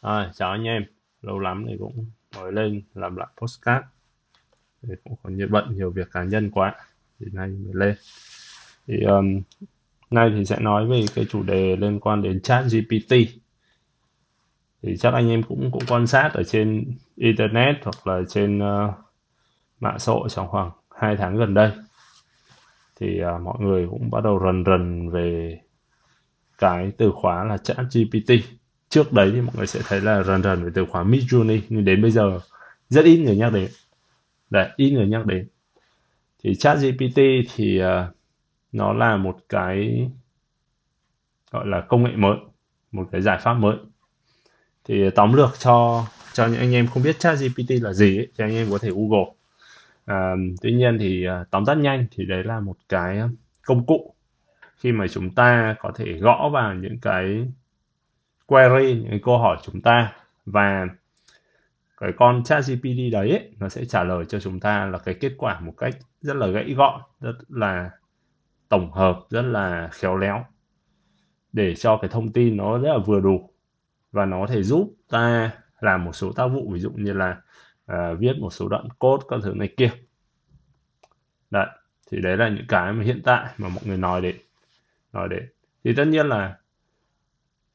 À, chào anh em, lâu lắm thì cũng mới lên làm lại postcard thì cũng còn nhiều bận nhiều việc cá nhân quá. Thì nay mới lên. Thì um, nay thì sẽ nói về cái chủ đề liên quan đến chat GPT thì chắc anh em cũng cũng quan sát ở trên internet hoặc là trên uh, mạng xã hội trong khoảng hai tháng gần đây. Thì uh, mọi người cũng bắt đầu rần rần về cái từ khóa là chat GPT trước đấy thì mọi người sẽ thấy là rần rần về từ khóa Midjourney nhưng đến bây giờ rất ít người nhắc đến. Đấy ít người nhắc đến. Thì chat GPT thì uh, nó là một cái gọi là công nghệ mới một cái giải pháp mới. Thì tóm lược cho cho những anh em không biết chat GPT là gì ấy, thì anh em có thể Google. À, tuy nhiên thì uh, tóm tắt nhanh thì đấy là một cái công cụ khi mà chúng ta có thể gõ vào những cái query những cái câu hỏi chúng ta và cái con chat GPT đấy ấy, nó sẽ trả lời cho chúng ta là cái kết quả một cách rất là gãy gọn rất là tổng hợp rất là khéo léo để cho cái thông tin nó rất là vừa đủ và nó có thể giúp ta làm một số tác vụ ví dụ như là uh, viết một số đoạn code các thứ này kia. Đấy thì đấy là những cái mà hiện tại mà mọi người nói đến nói đến. Thì tất nhiên là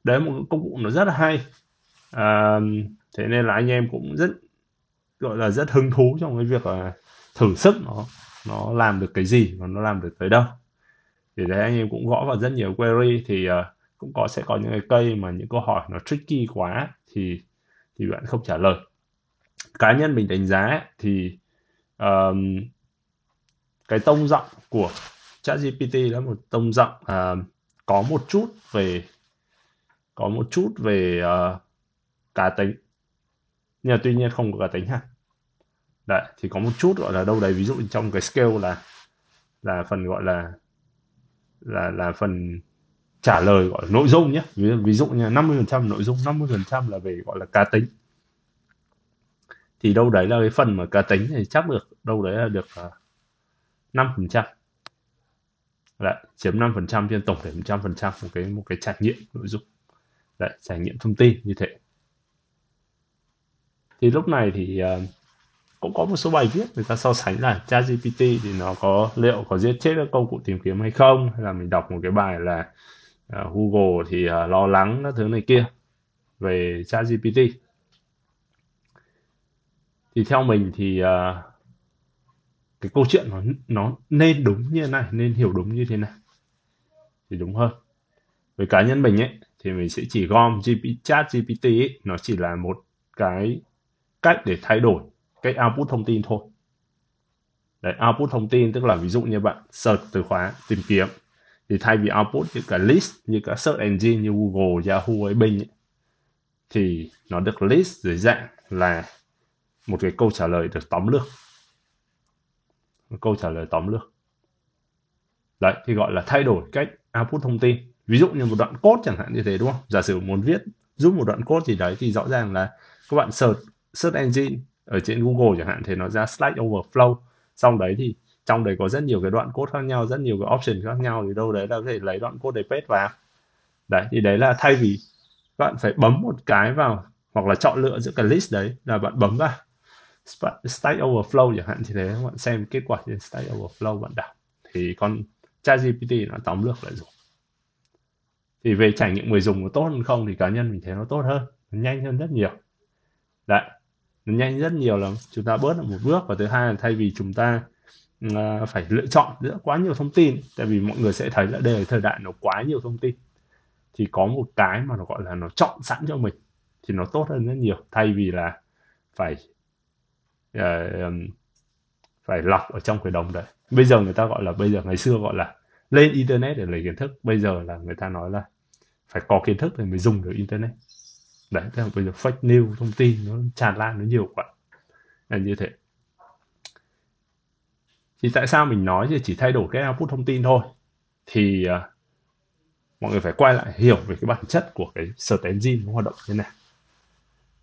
đấy một công cụ nó rất là hay. À, thế nên là anh em cũng rất gọi là rất hứng thú trong cái việc là thử sức nó nó làm được cái gì và nó làm được tới đâu. Thì đấy anh em cũng gõ vào rất nhiều query thì uh, cũng có sẽ có những cái cây mà những câu hỏi nó tricky quá thì thì bạn không trả lời. Cá nhân mình đánh giá thì um, cái tông giọng của ChatGPT là một tông giọng uh, có một chút về có một chút về uh, cá tính. Nhưng mà tuy nhiên không có cá tính ha. Đấy thì có một chút gọi là đâu đấy ví dụ trong cái scale là là phần gọi là là là phần trả lời gọi là nội dung nhé ví, ví dụ như 50% nội dung 50% là về gọi là cá tính. Thì đâu đấy là cái phần mà cá tính thì chắc được đâu đấy là được ờ, năm phần trăm, chiếm 5% trên tổng thể 100% một cái một cái trải nghiệm nội dung lại trải nghiệm thông tin như thế. Thì lúc này thì uh, cũng có một số bài viết người ta so sánh là ChatGPT thì nó có liệu có giết chết các công cụ tìm kiếm hay không? Hay là mình đọc một cái bài là uh, Google thì uh, lo lắng các thứ này kia về ChatGPT. Thì theo mình thì uh, cái câu chuyện nó nó nên đúng như thế này nên hiểu đúng như thế này thì đúng hơn. Với cá nhân mình ấy thì mình sẽ chỉ gom GPT, chat GPT ấy, nó chỉ là một cái cách để thay đổi cái output thông tin thôi. Đấy output thông tin tức là ví dụ như bạn search từ khóa tìm kiếm thì thay vì output những cái list như các search engine như Google, Yahoo hay Bing ấy, thì nó được list dưới dạng là một cái câu trả lời được tóm lược. Một câu trả lời tóm lược. Đấy thì gọi là thay đổi cách output thông tin ví dụ như một đoạn code chẳng hạn như thế, đúng không? Giả sử muốn viết, giúp một đoạn code gì đấy thì rõ ràng là các bạn search search engine ở trên Google chẳng hạn thì nó ra Stack Overflow. Xong đấy thì trong đấy có rất nhiều cái đoạn code khác nhau, rất nhiều cái option khác nhau thì đâu đấy là có thể lấy đoạn code để paste vào. Đấy, thì đấy là thay vì các bạn phải bấm một cái vào hoặc là chọn lựa giữa cái list đấy là bạn bấm vào. Stack Overflow chẳng hạn thì thế bạn xem kết quả trên Stack Overflow bạn đọc. Thì con ChatGPT nó tóm lược lại rồi thì về trải nghiệm người dùng có tốt hơn không thì cá nhân mình thấy nó tốt hơn nó nhanh hơn rất nhiều. Đấy nó nhanh rất nhiều là chúng ta bớt được một bước và thứ hai là thay vì chúng ta uh, phải lựa chọn giữa quá nhiều thông tin tại vì mọi người sẽ thấy là đây là thời đại nó quá nhiều thông tin thì có một cái mà nó gọi là nó chọn sẵn cho mình thì nó tốt hơn rất nhiều. Thay vì là phải uh, phải lọc ở trong cái đồng đấy. Bây giờ người ta gọi là bây giờ ngày xưa gọi là lên internet để lấy kiến thức bây giờ là người ta nói là phải có kiến thức thì mới dùng được internet. Đấy thế là bây giờ fake news thông tin nó tràn lan nó nhiều quá. Là như thế. Thì tại sao mình nói thì chỉ thay đổi cái output thông tin thôi? Thì uh, mọi người phải quay lại hiểu về cái bản chất của cái search engine nó hoạt động như thế nào.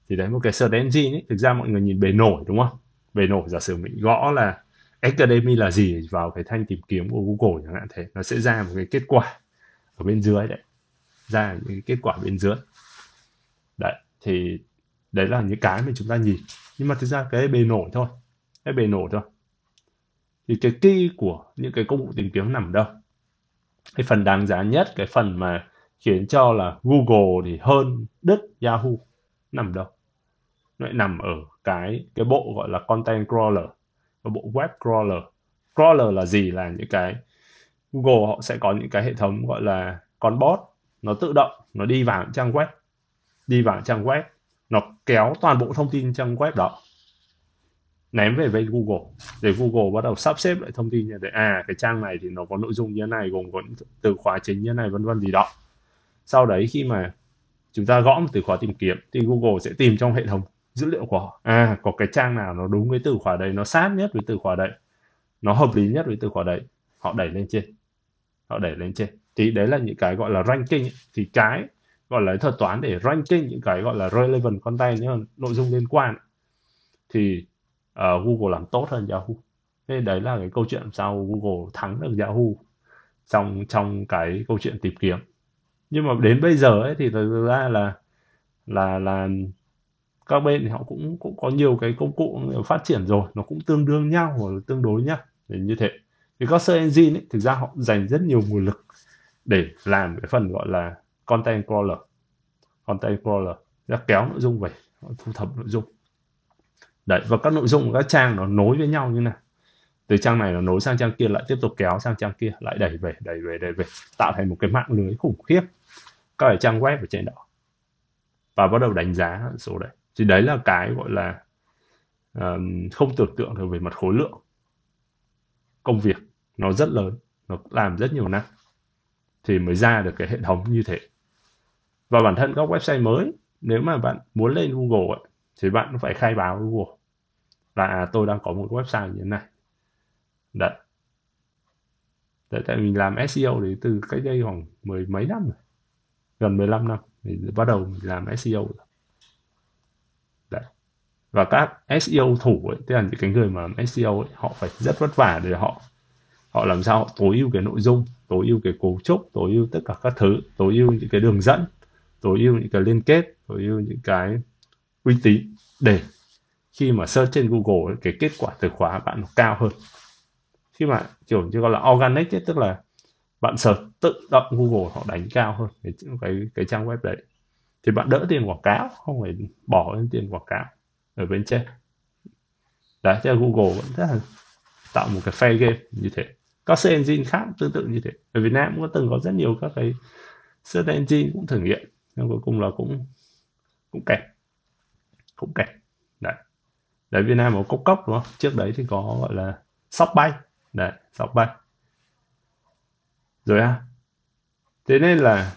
Thì đấy một cái search engine ấy thực ra mọi người nhìn bề nổi đúng không? Bề nổi giả sử mình gõ là academy là gì vào cái thanh tìm kiếm của google chẳng hạn thế nó sẽ ra một cái kết quả ở bên dưới đấy ra những cái kết quả bên dưới. Đấy, thì đấy là những cái mà chúng ta nhìn. Nhưng mà thực ra cái bề nổi thôi, cái bề nổi thôi. Thì cái key của những cái công cụ tìm kiếm nằm đâu? Cái phần đáng giá nhất, cái phần mà khiến cho là Google thì hơn đứt Yahoo nằm đâu? Nó lại nằm ở cái cái bộ gọi là content crawler và bộ web crawler. Crawler là gì? Là những cái Google họ sẽ có những cái hệ thống gọi là con bot nó tự động, nó đi vào trang web, đi vào trang web. Nó kéo toàn bộ thông tin trang web đó, ném về với Google. Để Google bắt đầu sắp xếp lại thông tin như thế à cái trang này thì nó có nội dung như thế này, gồm có từ khóa chính như thế này, vân vân gì đó. Sau đấy khi mà chúng ta gõ một từ khóa tìm kiếm thì Google sẽ tìm trong hệ thống dữ liệu của họ. À có cái trang nào nó đúng với từ khóa đấy, nó sát nhất với từ khóa đấy, nó hợp lý nhất với từ khóa đấy, họ đẩy lên trên, họ đẩy lên trên thì đấy là những cái gọi là ranking thì cái gọi là thuật toán để ranking những cái gọi là relevant content những nội dung liên quan thì uh, Google làm tốt hơn Yahoo. Thế đấy là cái câu chuyện làm sao Google thắng được Yahoo trong trong cái câu chuyện tìm kiếm. Nhưng mà đến bây giờ ấy thì thực ra là là là các bên thì họ cũng cũng có nhiều cái công cụ phát triển rồi. Nó cũng tương đương nhau hoặc là tương đối nhá. Để như thế. Thì các search engine ấy, thực ra họ dành rất nhiều nguồn lực để làm cái phần gọi là content crawler. Content crawler ra kéo nội dung về thu thập nội dung. Đấy và các nội dung của các trang nó nối với nhau như này, từ trang này nó nối sang trang kia lại tiếp tục kéo sang trang kia lại đẩy về đẩy về đẩy về tạo thành một cái mạng lưới khủng khiếp. Các cái trang web ở trên đó. Và bắt đầu đánh giá số đấy. Thì đấy là cái gọi là um, không tưởng tượng được về mặt khối lượng. Công việc nó rất lớn nó làm rất nhiều năm thì mới ra được cái hệ thống như thế. Và bản thân các website mới nếu mà bạn muốn lên Google ấy, thì bạn phải khai báo Google. Là à, tôi đang có một website như thế này. Đấy. Đấy, tại mình làm SEO thì từ cách đây khoảng mười mấy năm rồi. Gần 15 năm thì bắt đầu mình làm SEO rồi. Đấy. và các SEO thủ ấy, tức là những cái người mà làm SEO ấy, họ phải rất vất vả để họ họ làm sao? Họ tối ưu cái nội dung tối ưu cái cấu trúc tối ưu tất cả các thứ tối ưu những cái đường dẫn tối ưu những cái liên kết tối ưu những cái uy tín để khi mà search trên Google cái kết quả từ khóa bạn nó cao hơn. Khi mà kiểu như gọi là organic ấy, tức là bạn search tự động Google họ đánh cao hơn cái cái, cái trang web đấy. Thì bạn đỡ tiền quảng cáo không phải bỏ lên tiền quảng cáo ở bên trên. Đấy cho Google vẫn rất là tạo một cái fair game như thế các search engine khác tương tự như thế. Ở Việt Nam cũng có từng có rất nhiều các cái search engine cũng thử nghiệm, nhưng cuối cùng là cũng cũng kẹt cũng kẹt. Đấy. Đấy, Việt Nam có cốc cốc, đúng không? Trước đấy thì có, gọi là sóc bay. Đấy sóc bay. Rồi ha. Thế nên là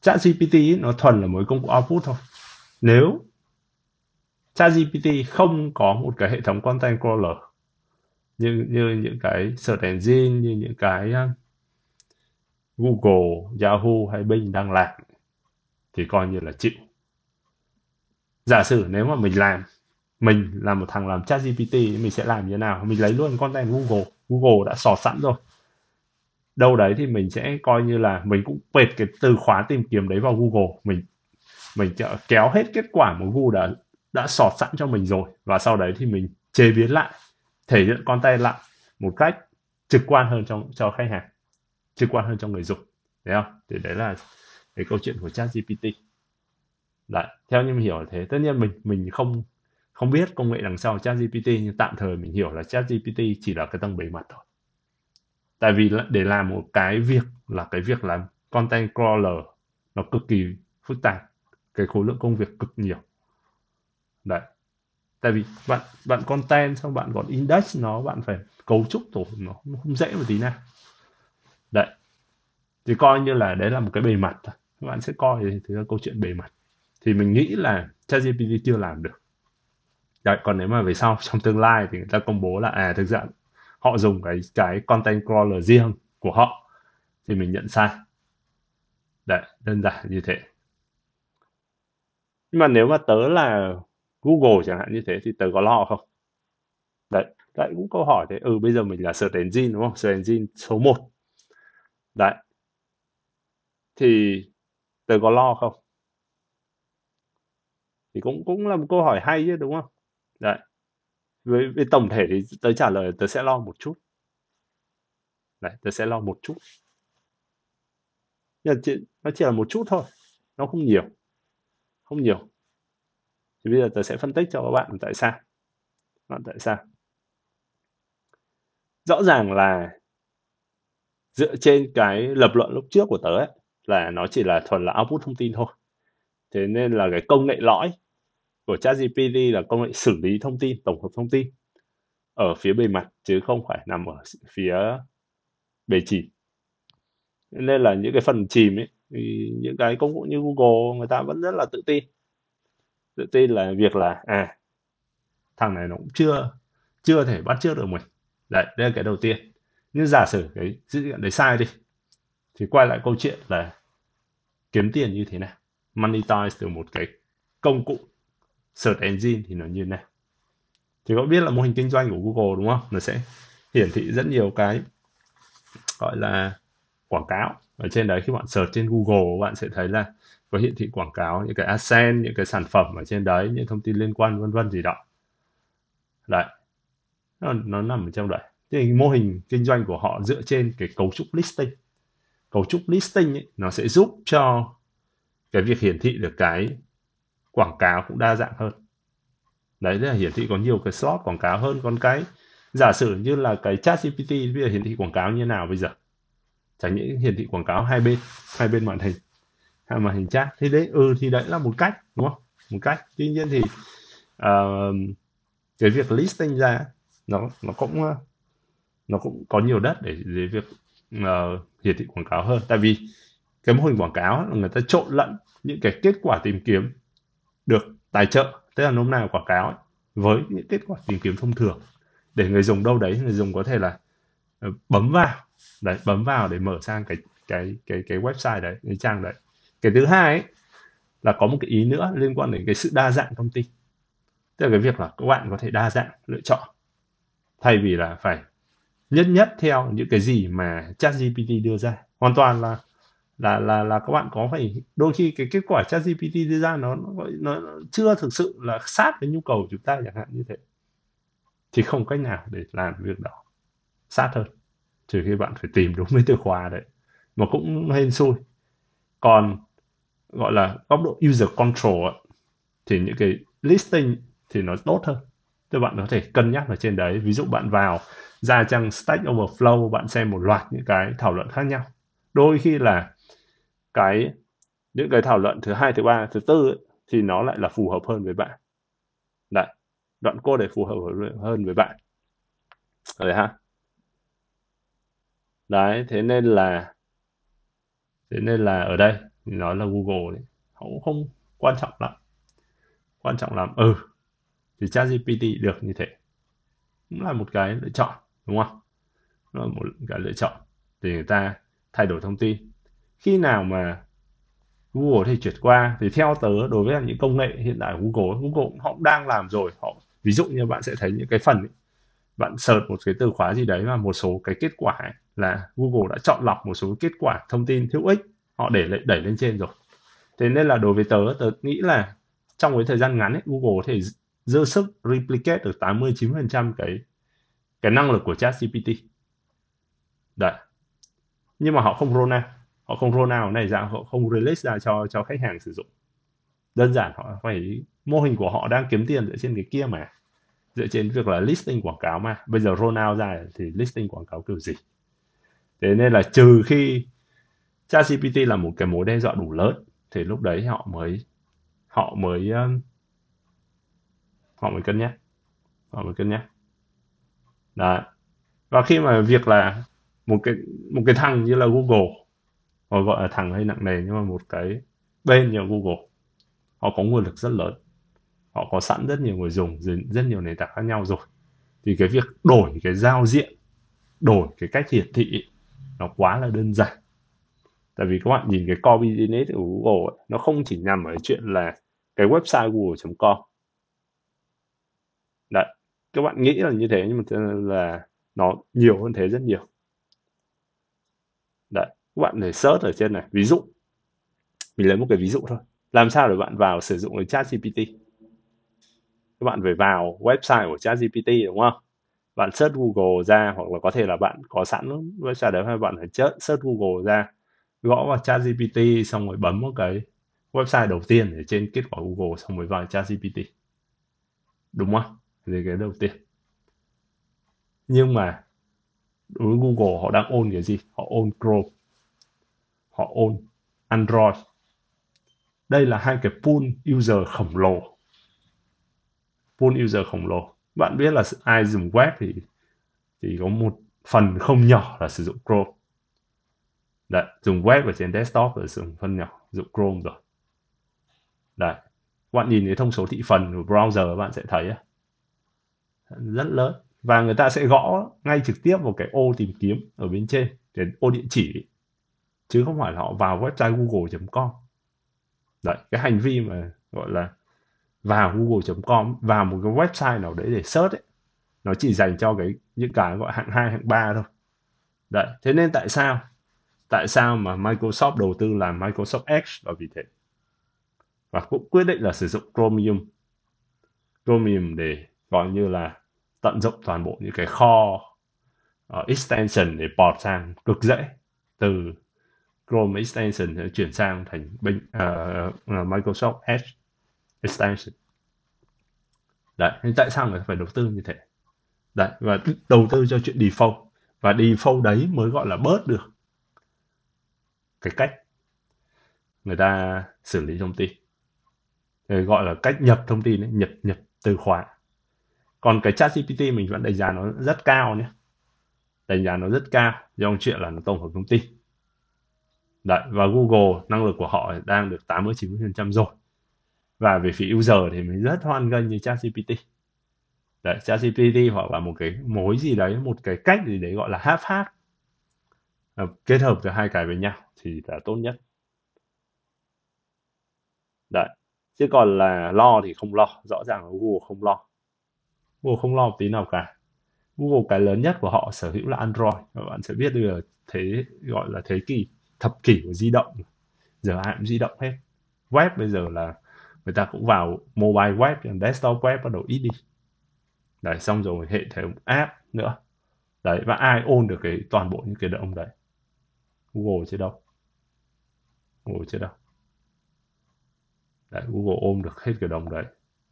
chat GPT nó thuần là một công cụ output thôi. Nếu ChatGPT không có một cái hệ thống content crawler như như những cái search engine như những cái à, Google, Yahoo hay Bing đang làm thì coi như là chịu. Giả sử nếu mà mình làm mình là một thằng làm chat GPT mình sẽ làm như thế nào? Mình lấy luôn content Google, Google đã sọt sẵn rồi. Đâu đấy thì mình sẽ coi như là mình cũng pệt cái từ khóa tìm kiếm đấy vào Google, mình mình kéo hết kết quả mà Google đã đã sọt sẵn cho mình rồi và sau đấy thì mình chế biến lại thể hiện con tay lại một cách trực quan hơn cho cho khách hàng, trực quan hơn cho người dùng, thấy không? Thì đấy là cái câu chuyện của chat GPT đấy, theo như mình hiểu là thế. Tất nhiên mình mình không không biết công nghệ đằng sau chat GPT nhưng tạm thời mình hiểu là chat GPT chỉ là cái tầng bề mặt thôi. Tại vì để làm một cái việc là cái việc làm content crawler, nó cực kỳ phức tạp. Cái khối lượng công việc cực nhiều. Đấy tại vì bạn bạn content xong bạn còn index nó bạn phải cấu trúc tổ nó, nó không dễ một tí nào. Đấy. Thì coi như là đấy là một cái bề mặt thôi. Các bạn sẽ coi thì là câu chuyện bề mặt. Thì mình nghĩ là ChatGPT chưa làm được. Đấy còn nếu mà về sau trong tương lai thì người ta công bố là à thực ra họ dùng cái cái content crawler riêng của họ thì mình nhận sai. Đấy đơn giản như thế. Nhưng mà nếu mà tớ là Google chẳng hạn như thế thì tớ có lo không? Đấy đấy cũng câu hỏi thế. Ừ bây giờ mình là search engine đúng không? Search engine số 1 đấy. Thì tớ có lo không? Thì cũng cũng là một câu hỏi hay chứ đúng không? Đấy. Với, với tổng thể thì tớ trả lời tớ sẽ lo một chút. Đấy tớ sẽ lo một chút. Nhưng mà chỉ, nó chỉ là một chút thôi. Nó không nhiều. Không nhiều thì bây giờ tớ sẽ phân tích cho các bạn tại sao. Bạn tại sao? Rõ ràng là dựa trên cái lập luận lúc trước của tớ ấy, là nó chỉ là thuần là output thông tin thôi. Thế nên là cái công nghệ lõi của ChatGPT là công nghệ xử lý thông tin tổng hợp thông tin ở phía bề mặt chứ không phải nằm ở phía bề chỉ. Nên là những cái phần chìm ấy thì những cái công cụ như Google người ta vẫn rất là tự tin tự tin là việc là à thằng này nó cũng chưa chưa thể bắt trước được mình. Đấy, đây là cái đầu tiên. Nhưng giả sử cái dữ liệu đấy sai đi, thì quay lại câu chuyện là kiếm tiền như thế nào? Monetize từ một cái công cụ search engine thì nó như thế nào? Thì có biết là mô hình kinh doanh của Google đúng không? Nó sẽ hiển thị rất nhiều cái gọi là quảng cáo ở trên đấy. Khi bạn search trên Google, bạn sẽ thấy là có hiển thị quảng cáo những cái AdSense những cái sản phẩm ở trên đấy những thông tin liên quan vân vân gì đó. Đấy. Nó, nó nằm ở trong đấy. Thì mô hình kinh doanh của họ dựa trên cái cấu trúc listing. Cấu trúc listing ấy, nó sẽ giúp cho cái việc hiển thị được cái quảng cáo cũng đa dạng hơn. Đấy là hiển thị có nhiều cái slot quảng cáo hơn. Còn cái giả sử như là cái chat GPT bây giờ hiển thị quảng cáo như nào bây giờ? Chẳng những hiển thị quảng cáo hai bên hai bên màn hình mà màn hình chat. Thì đấy ừ thì đấy là một cách đúng không? Một cách. Tuy nhiên thì uh, cái việc listing ra nó nó cũng ờ, nó cũng có nhiều đất để để việc uh, hiển thị quảng cáo hơn. Tại vì cái mô hình quảng cáo là người ta trộn lẫn những cái kết quả tìm kiếm được tài trợ tức là nôm nào quảng cáo ấy, với những kết quả tìm kiếm thông thường. Để người dùng đâu đấy người dùng có thể là bấm vào. Đấy bấm vào để mở sang cái cái cái cái website đấy cái trang đấy cái thứ hai ấy, là có một cái ý nữa liên quan đến cái sự đa dạng thông tin. Tức là cái việc là các bạn có thể đa dạng lựa chọn. Thay vì là phải nhất nhất theo những cái gì mà ChatGPT đưa ra. Hoàn toàn là là là là các bạn có phải đôi khi cái kết quả ChatGPT đưa ra nó nó, nó chưa thực sự là sát với nhu cầu của chúng ta chẳng hạn như thế. Thì không cách nào để làm việc đó sát hơn. Trừ khi bạn phải tìm đúng cái từ khóa đấy. Mà cũng hên xui. Còn gọi là góc độ user control ấy, thì những cái listing thì nó tốt hơn. Thì bạn có thể cân nhắc ở trên đấy. Ví dụ bạn vào ra trang Stack Overflow bạn xem một loạt những cái thảo luận khác nhau. Đôi khi là cái những cái thảo luận thứ hai thứ ba thứ tư ấy, thì nó lại là phù hợp hơn với bạn. Đấy đoạn cô để phù hợp hơn với bạn. Rồi ha. Đấy thế nên là thế nên là ở đây thì nói là Google đấy họ cũng không quan trọng lắm. Quan trọng lắm ừ thì ChatGPT được như thế. Cũng là một cái lựa chọn đúng không? Nó là một cái lựa chọn để người ta thay đổi thông tin. Khi nào mà Google thì chuyển qua thì theo tớ đối với những công nghệ hiện tại của Google Google họ cũng đang làm rồi. Họ ví dụ như bạn sẽ thấy những cái phần ấy, bạn search một cái từ khóa gì đấy và một số cái kết quả ấy, là Google đã chọn lọc một số kết quả thông tin hữu ích họ để đẩy lên trên rồi. Thế nên là đối với tớ tớ nghĩ là trong cái thời gian ngắn ấy, Google có thể dư sức replicate được 80 90% cái cái năng lực của Chat GPT. đấy. Nhưng mà họ không roll out. Họ không roll out này dạng họ không release ra cho cho khách hàng sử dụng. Đơn giản họ phải mô hình của họ đang kiếm tiền dựa trên cái kia mà. Dựa trên việc là listing quảng cáo mà. Bây giờ roll out ra thì listing quảng cáo kiểu gì? Thế nên là trừ khi ChatGPT là một cái mối đe dọa đủ lớn. Thì lúc đấy họ mới họ mới họ mới cân nhắc. Họ mới cân nhắc. Đấy. Và khi mà việc là một cái một cái thằng như là Google, họ gọi là thằng hay nặng nề, nhưng mà một cái bên như Google, họ có nguồn lực rất lớn. Họ có sẵn rất nhiều người dùng, rất nhiều nền tảng khác nhau rồi. Thì cái việc đổi cái giao diện, đổi cái cách hiển thị nó quá là đơn giản tại vì các bạn nhìn cái core business của Google ấy, nó không chỉ nằm ở chuyện là cái website google.com đấy các bạn nghĩ là như thế nhưng mà là nó nhiều hơn thế rất nhiều. Đấy các bạn để search ở trên này ví dụ. Mình lấy một cái ví dụ thôi. Làm sao để bạn vào sử dụng cái chat GPT các bạn phải vào website của ChatGPT đúng không? Bạn search Google ra hoặc là có thể là bạn có sẵn website đấy hay bạn phải search Google ra gõ vào ChatGPT xong rồi bấm một cái website đầu tiên ở trên kết quả Google xong rồi vào ChatGPT. Đúng không? Thì cái đầu tiên. Nhưng mà đối với Google họ đang ôn cái gì? Họ ôn Chrome. Họ ôn Android. Đây là hai cái pool user khổng lồ. Pool user khổng lồ. Bạn biết là ai dùng web thì thì có một phần không nhỏ là sử dụng Chrome đấy dùng web ở trên desktop ở dùng phân nhỏ dùng Chrome rồi. Đấy bạn nhìn thấy thông số thị phần của browser bạn sẽ thấy rất lớn. Và người ta sẽ gõ ngay trực tiếp vào cái ô tìm kiếm ở bên trên cái ô địa chỉ chứ không phải là họ vào website google.com đấy cái hành vi mà gọi là vào google.com vào một cái website nào đấy để search ấy nó chỉ dành cho cái những cái gọi hạng 2, hạng 3 thôi. Đấy thế nên tại sao tại sao mà Microsoft đầu tư làm Microsoft Edge là vì thế? Và cũng quyết định là sử dụng Chromium. Chromium để gọi như là tận dụng toàn bộ những cái kho uh, extension để port sang cực dễ. Từ Chrome extension chuyển sang thành bên uh, Microsoft Edge extension. Đấy nhưng tại sao người phải đầu tư như thế? Đấy và đầu tư cho chuyện default. Và default đấy mới gọi là bớt được cái cách người ta xử lý thông tin. Người gọi là cách nhập thông tin ấy, nhập nhập từ khóa. Còn cái chat GPT mình vẫn đánh giá nó rất cao nhé. Đánh giá nó rất cao do chuyện là nó tổng hợp thông tin. Đấy, và Google năng lực của họ đang được 80 90% rồi. Và về phía user thì mình rất hoan nghênh như ChatGPT. Đấy, ChatGPT hoặc là một cái mối gì đấy, một cái cách gì đấy gọi là half half à, kết hợp được hai cái với nhau thì là tốt nhất. Đấy. Chứ còn là lo thì không lo, rõ ràng là Google không lo. Google không lo một tí nào cả. Google cái lớn nhất của họ sở hữu là Android. và bạn sẽ biết được thế gọi là thế kỷ thập kỷ của di động giờ ai cũng di động hết web bây giờ là người ta cũng vào mobile web desktop web bắt đầu ít đi đấy xong rồi hệ thống app nữa đấy và ai ôn được cái toàn bộ những cái động đấy google chứ đâu google chứ đâu đấy google ôm được hết cái đồng đấy.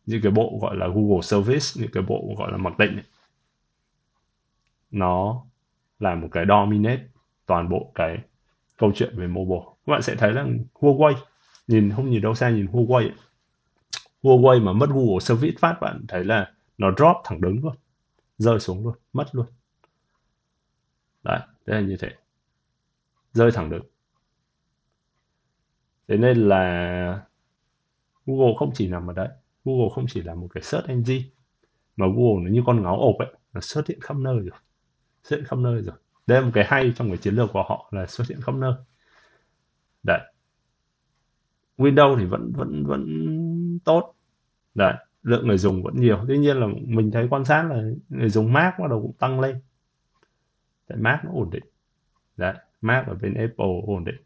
Những cái bộ gọi là google service những cái bộ gọi là mặc định ấy, nó là một cái dominate toàn bộ cái câu chuyện về mobile. Các bạn sẽ thấy là Huawei nhìn không nhìn đâu xa nhìn Huawei Huawei mà mất Google Service phát bạn thấy là nó drop thẳng đứng luôn rơi xuống luôn mất luôn. Đấy thế là như thế rơi thẳng đứng thế nên là Google không chỉ nằm ở đấy, Google không chỉ là một cái search engine, mà Google nó như con ngáo ộp ấy, nó xuất hiện khắp nơi rồi, xuất hiện khắp nơi rồi. Đây là một cái hay trong cái chiến lược của họ là xuất hiện khắp nơi. Đấy. Windows thì vẫn vẫn vẫn tốt. Đấy, lượng người dùng vẫn nhiều. Tuy nhiên là mình thấy quan sát là người dùng Mac bắt đầu cũng tăng lên. Tại Mac nó ổn định. Đấy. Mac ở bên Apple ổn định.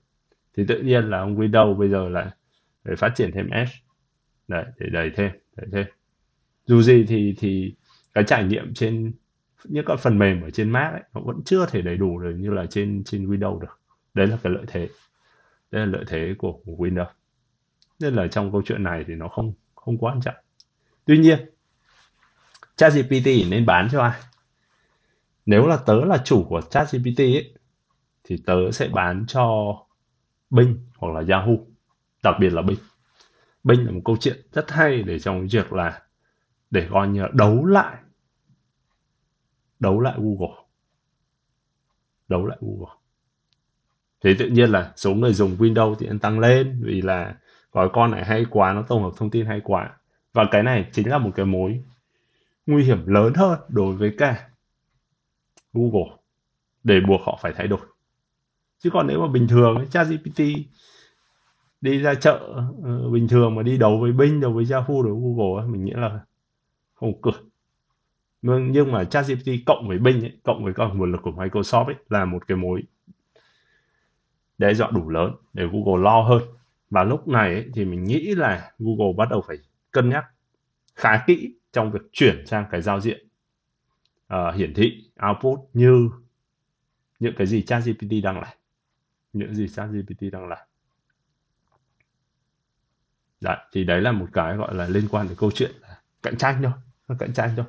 Thì tự nhiên là ông Windows bây giờ lại phải phát triển thêm Edge. Đấy để đẩy thêm đẩy thêm. Dù gì thì thì cái trải nghiệm trên những các phần mềm ở trên Mac ấy, nó vẫn chưa thể đầy đủ được như là trên trên Windows được. Đấy là cái lợi thế. Đây là lợi thế của, của Windows. Nên là trong câu chuyện này thì nó không không quá quan trọng. Tuy nhiên ChatGPT nên bán cho ai? Nếu là tớ là chủ của ChatGPT ấy, thì tớ sẽ bán cho Bing hoặc là Yahoo, đặc biệt là Bing. Bing là một câu chuyện rất hay để trong việc là để coi như là đấu lại đấu lại Google. Đấu lại Google. Thế tự nhiên là số người dùng Windows thì tăng lên vì là gói con này hay quá, nó tổng hợp thông tin hay quá. Và cái này chính là một cái mối nguy hiểm lớn hơn đối với cả Google. Để buộc họ phải thay đổi chứ còn nếu mà bình thường ChatGPT đi ra chợ uh, bình thường mà đi đấu với Bing đấu với Yahoo đấu với Google mình nghĩ là không cửa nhưng, nhưng mà ChatGPT cộng với Bing ấy, cộng với các nguồn lực của Microsoft ấy, là một cái mối đe dọa đủ lớn để Google lo hơn. Và lúc này ấy, thì mình nghĩ là Google bắt đầu phải cân nhắc khá kỹ trong việc chuyển sang cái giao diện uh, hiển thị output như những cái gì ChatGPT đang làm những gì ChatGPT đang làm. Đấy, thì đấy là một cái gọi là liên quan đến câu chuyện là cạnh tranh thôi nó cạnh tranh thôi.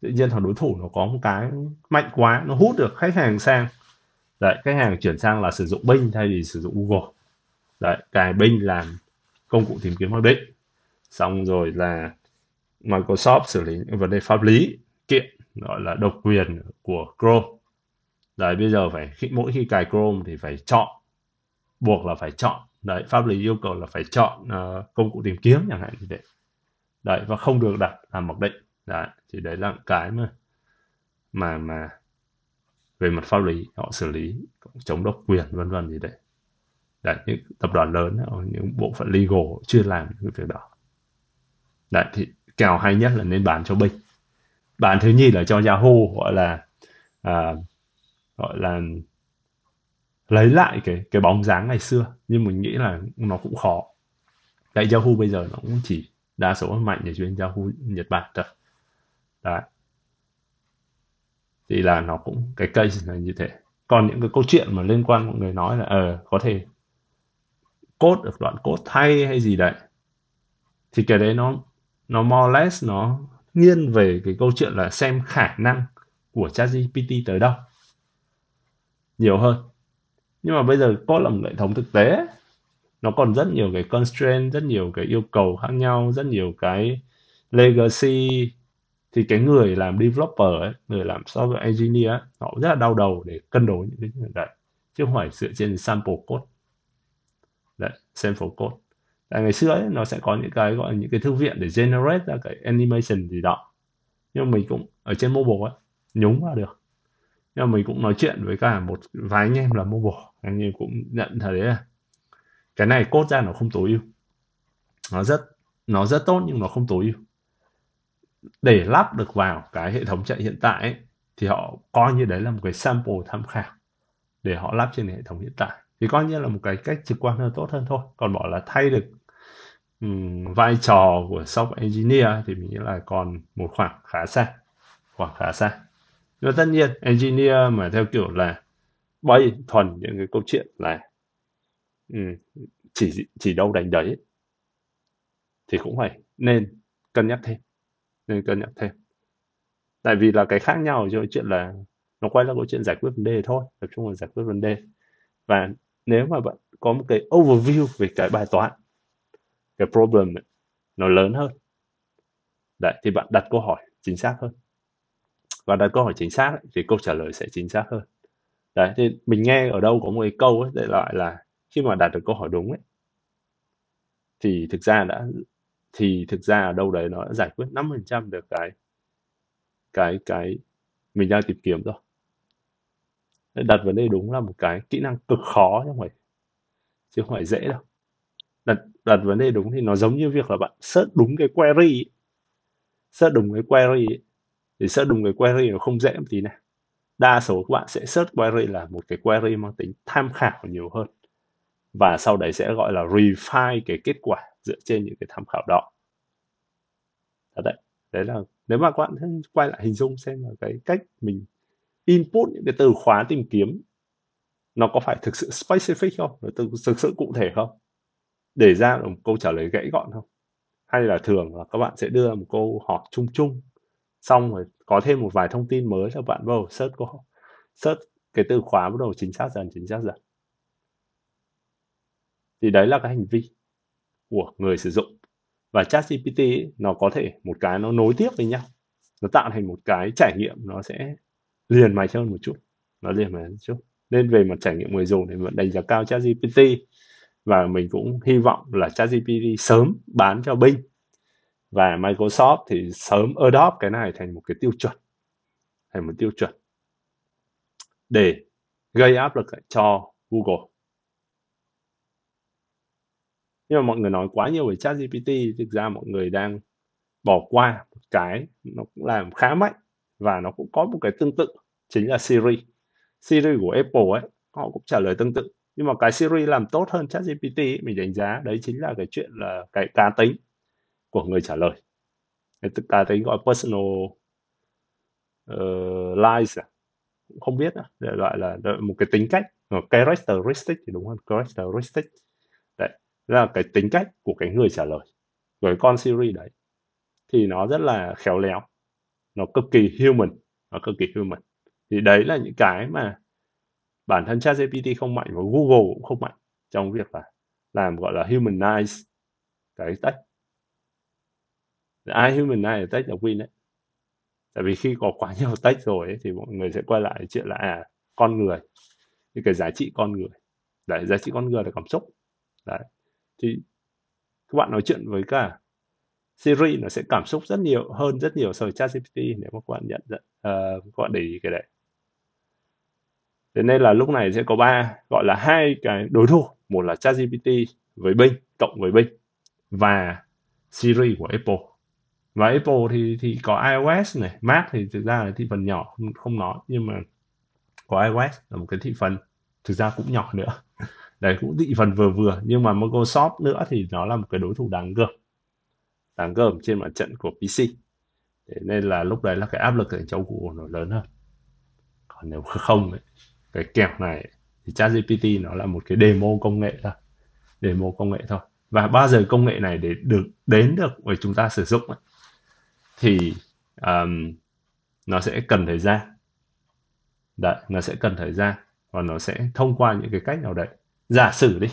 Tự nhiên thằng đối thủ nó có một cái mạnh quá nó hút được khách hàng sang. Đấy khách hàng chuyển sang là sử dụng Bing thay vì sử dụng Google. Đấy cài Bing làm công cụ tìm kiếm hoạch định. Xong rồi là Microsoft xử lý những vấn đề pháp lý kiện gọi là độc quyền của Chrome. Đấy bây giờ phải khi, mỗi khi cài Chrome thì phải chọn buộc là phải chọn. Đấy pháp lý yêu cầu là phải chọn uh, công cụ tìm kiếm chẳng hạn như vậy đấy và không được đặt làm mặc định. Đấy thì đấy là cái mà mà mà về mặt pháp lý họ xử lý chống độc quyền vân vân gì đấy. Đấy những tập đoàn lớn những bộ phận legal chưa làm những việc đó. Đấy thì kèo hay nhất là nên bán cho Bing. Bán thứ nhì là cho Yahoo gọi là à, gọi là lấy lại cái cái bóng dáng ngày xưa. Nhưng mình nghĩ là nó cũng khó. Tại Yahoo bây giờ nó cũng chỉ đa số mạnh ở trên Yahoo Nhật Bản thôi. Đấy. Thì là nó cũng, cái cây là như thế. Còn những cái câu chuyện mà liên quan, mọi người nói là ờ có thể cốt được đoạn cốt thay hay gì đấy, thì cái đấy nó nó more less nó nghiêng về cái câu chuyện là xem khả năng của ChatGPT tới đâu. Nhiều hơn nhưng mà bây giờ có là một hệ thống thực tế nó còn rất nhiều cái constraint rất nhiều cái yêu cầu khác nhau rất nhiều cái legacy. Thì cái người làm developer ấy, người làm software engineer ấy, họ rất là đau đầu để cân đối những cái chuyện đấy. Chứ không phải dựa trên sample code. Đấy sample code. Tại ngày xưa ấy, nó sẽ có những cái gọi là những cái thư viện để generate ra cái animation gì đó. Nhưng mình cũng ở trên mobile ấy nhúng vào được nhưng mà mình cũng nói chuyện với cả một vài anh em là mobile anh em cũng nhận thấy là cái này cốt ra nó không tối ưu. Nó rất nó rất tốt nhưng nó không tối ưu. Để lắp được vào cái hệ thống chạy hiện tại ấy, thì họ coi như đấy là một cái sample tham khảo để họ lắp trên hệ thống hiện tại. Thì coi như là một cái cách trực quan hơn tốt hơn thôi. Còn bảo là thay được um, vai trò của software engineer thì mình nghĩ là còn một khoảng khá xa khoảng khá xa nhưng mà tất nhiên engineer mà theo kiểu là bay thuần những cái câu chuyện là um, chỉ chỉ đâu đánh đấy thì cũng phải nên cân nhắc thêm nên cân nhắc thêm. Tại vì là cái khác nhau cho chuyện là nó quay lại câu chuyện giải quyết vấn đề thôi tập trung vào giải quyết vấn đề. Và nếu mà bạn có một cái overview về cái bài toán cái problem ấy, nó lớn hơn đấy thì bạn đặt câu hỏi chính xác hơn và đặt câu hỏi chính xác ấy, thì câu trả lời sẽ chính xác hơn. Đấy thì mình nghe ở đâu có một cái câu ấy đại loại là khi mà đặt được câu hỏi đúng ấy thì thực ra đã thì thực ra ở đâu đấy nó đã giải quyết 5% được cái cái cái mình đang tìm kiếm rồi. Đặt vấn đề đúng là một cái kỹ năng cực khó chứ không phải chứ không phải dễ đâu. Đặt đặt vấn đề đúng thì nó giống như việc là bạn search đúng cái query search đúng cái query thì search đúng cái query nó không dễ một tí này đa số các bạn sẽ search query là một cái query mang tính tham khảo nhiều hơn. Và sau đấy sẽ gọi là refine cái kết quả dựa trên những cái tham khảo đó. Đó đấy. Đấy là, nếu mà các bạn quay lại hình dung xem là cái cách mình input những cái từ khóa tìm kiếm, nó có phải thực sự specific không? Nó thực sự cụ thể không? Để ra được một câu trả lời gãy gọn không? Hay là thường là các bạn sẽ đưa một câu hỏi chung chung xong rồi có thêm một vài thông tin mới cho bạn vào search có search cái từ khóa bắt đầu chính xác dần, chính xác dần. Thì đấy là cái hành vi của người sử dụng. Và ChatGPT nó có thể một cái nó nối tiếp với nhau. Nó tạo thành một cái trải nghiệm nó sẽ liền mạch hơn một chút. Nó liền mạch hơn một chút. Nên về mặt trải nghiệm người dùng thì vẫn đánh giá cao ChatGPT. Và mình cũng hy vọng là ChatGPT sớm bán cho Bing và Microsoft thì sớm adopt cái này thành một cái tiêu chuẩn, thành một tiêu chuẩn để gây áp lực cho Google. Nhưng mà mọi người nói quá nhiều về chat GPT thực ra mọi người đang bỏ qua một cái nó cũng làm khá mạnh và nó cũng có một cái tương tự, chính là Siri. Siri của Apple ấy, họ cũng trả lời tương tự. Nhưng mà cái Siri làm tốt hơn chat GPT mình đánh giá đấy chính là cái chuyện là cái cá tính của người trả lời người ta thấy gọi personal uh, lies à? cũng không biết à? để gọi là một cái tính cách một characteristic thì đúng hơn characteristic đấy là cái tính cách của cái người trả lời với con Siri đấy thì nó rất là khéo léo nó cực kỳ human nó cực kỳ human thì đấy là những cái mà bản thân ChatGPT không mạnh và Google cũng không mạnh trong việc là làm gọi là humanize cái text ai humanize tách là win đấy. Tại vì khi có quá nhiều tách rồi ấy, thì mọi người sẽ quay lại chuyện là à con người. Những cái giá trị con người. Đấy giá trị con người là cảm xúc. Đấy. Thì các bạn nói chuyện với cả Siri nó sẽ cảm xúc rất nhiều hơn rất nhiều so với ChatGPT nếu mà các bạn nhận uh, các bạn để ý cái đấy. Thế nên là lúc này sẽ có ba gọi là hai cái đối thủ. Một là ChatGPT với Bing cộng với Bing và Siri của Apple và Apple thì thì có iOS này Mac thì thực ra là thị phần nhỏ không, không nói nhưng mà có iOS là một cái thị phần thực ra cũng nhỏ nữa. Đấy cũng thị phần vừa vừa nhưng mà Microsoft nữa thì nó là một cái đối thủ đáng gờm. Đáng gờm trên mặt trận của PC thế nên là lúc đấy là cái áp lực ở trong Google nó lớn hơn. Còn nếu không ấy, cái kèo này thì ChatGPT nó là một cái demo công nghệ thôi. Demo công nghệ thôi. Và bao giờ công nghệ này để được đến được với chúng ta sử dụng ấy, thì um, nó sẽ cần thời gian. Đấy nó sẽ cần thời gian và nó sẽ thông qua những cái cách nào đấy. Giả sử đi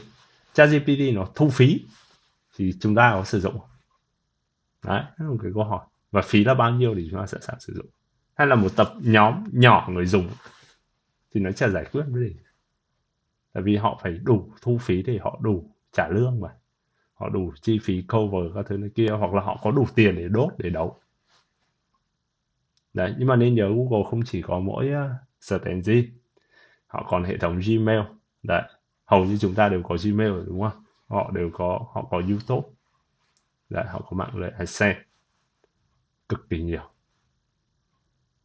ChatGPT nó thu phí thì chúng ta có sử dụng. Đấy là một cái câu hỏi. Và phí là bao nhiêu thì chúng ta sẵn sàng sử dụng. Hay là một tập nhóm nhỏ người dùng thì nó chả giải quyết vấn đề tại vì họ phải đủ thu phí để họ đủ trả lương mà. Họ đủ chi phí cover các thứ này kia hoặc là họ có đủ tiền để đốt để đấu đấy nhưng mà nên nhớ Google không chỉ có mỗi uh, search engine họ còn hệ thống Gmail. Đấy hầu như chúng ta đều có Gmail rồi đúng không? Họ đều có họ có YouTube. Đấy họ có mạng lưới AdSense cực kỳ nhiều.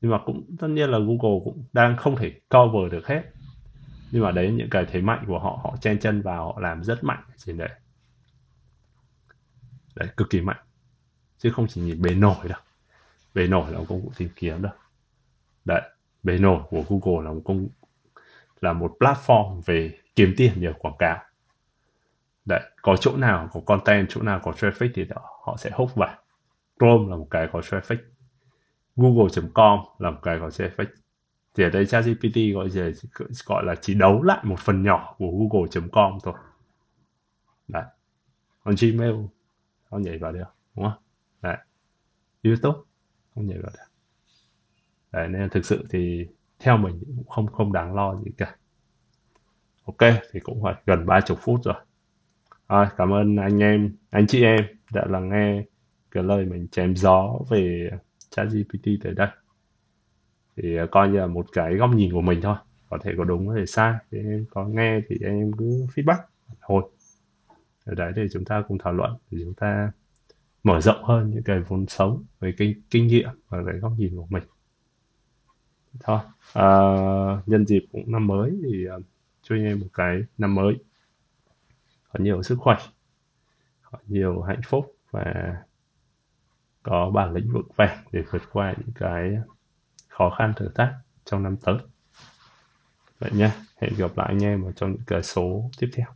Nhưng mà cũng tất nhiên là Google cũng đang không thể cover được hết. Nhưng mà đấy những cái thế mạnh của họ họ chen chân vào họ làm rất mạnh trên đấy. Đấy cực kỳ mạnh. Chứ không chỉ nhìn bề nổi đâu bề nổi là một công cụ tìm kiếm đâu đấy bề nổi của Google là một công là một platform về kiếm tiền nhờ quảng cáo. Đấy có chỗ nào có content chỗ nào có traffic thì đó, họ sẽ hút vào. Chrome là một cái có traffic. Google.com là một cái có traffic. Thì ở đây ChatGPT gọi là gọi là chỉ đấu lại một phần nhỏ của google.com thôi. Đấy. Còn Gmail nó nhảy vào được đúng không? Đấy. YouTube không nhảy vào đấy nên thực sự thì theo mình cũng không không đáng lo gì cả. Ok thì cũng phải gần ba chục phút rồi. À, cảm ơn anh em anh chị em đã lắng nghe cái lời mình chém gió về ChatGPT tới đây. Thì à, coi như là một cái góc nhìn của mình thôi. Có thể có đúng có thể sai. Thì em có nghe thì em cứ feedback. Thôi. Ở đấy thì chúng ta cùng thảo luận. Thì chúng ta mở rộng hơn những cái vốn sống với cái kinh nghiệm và cái góc nhìn của mình. Thôi à, nhân dịp cũng năm mới thì uh, cho anh em một cái năm mới. Có nhiều sức khỏe có nhiều hạnh phúc và có bản lĩnh vững vàng để vượt qua những cái khó khăn thử thách trong năm tới. Vậy nha hẹn gặp lại anh em ở trong những cái số tiếp theo.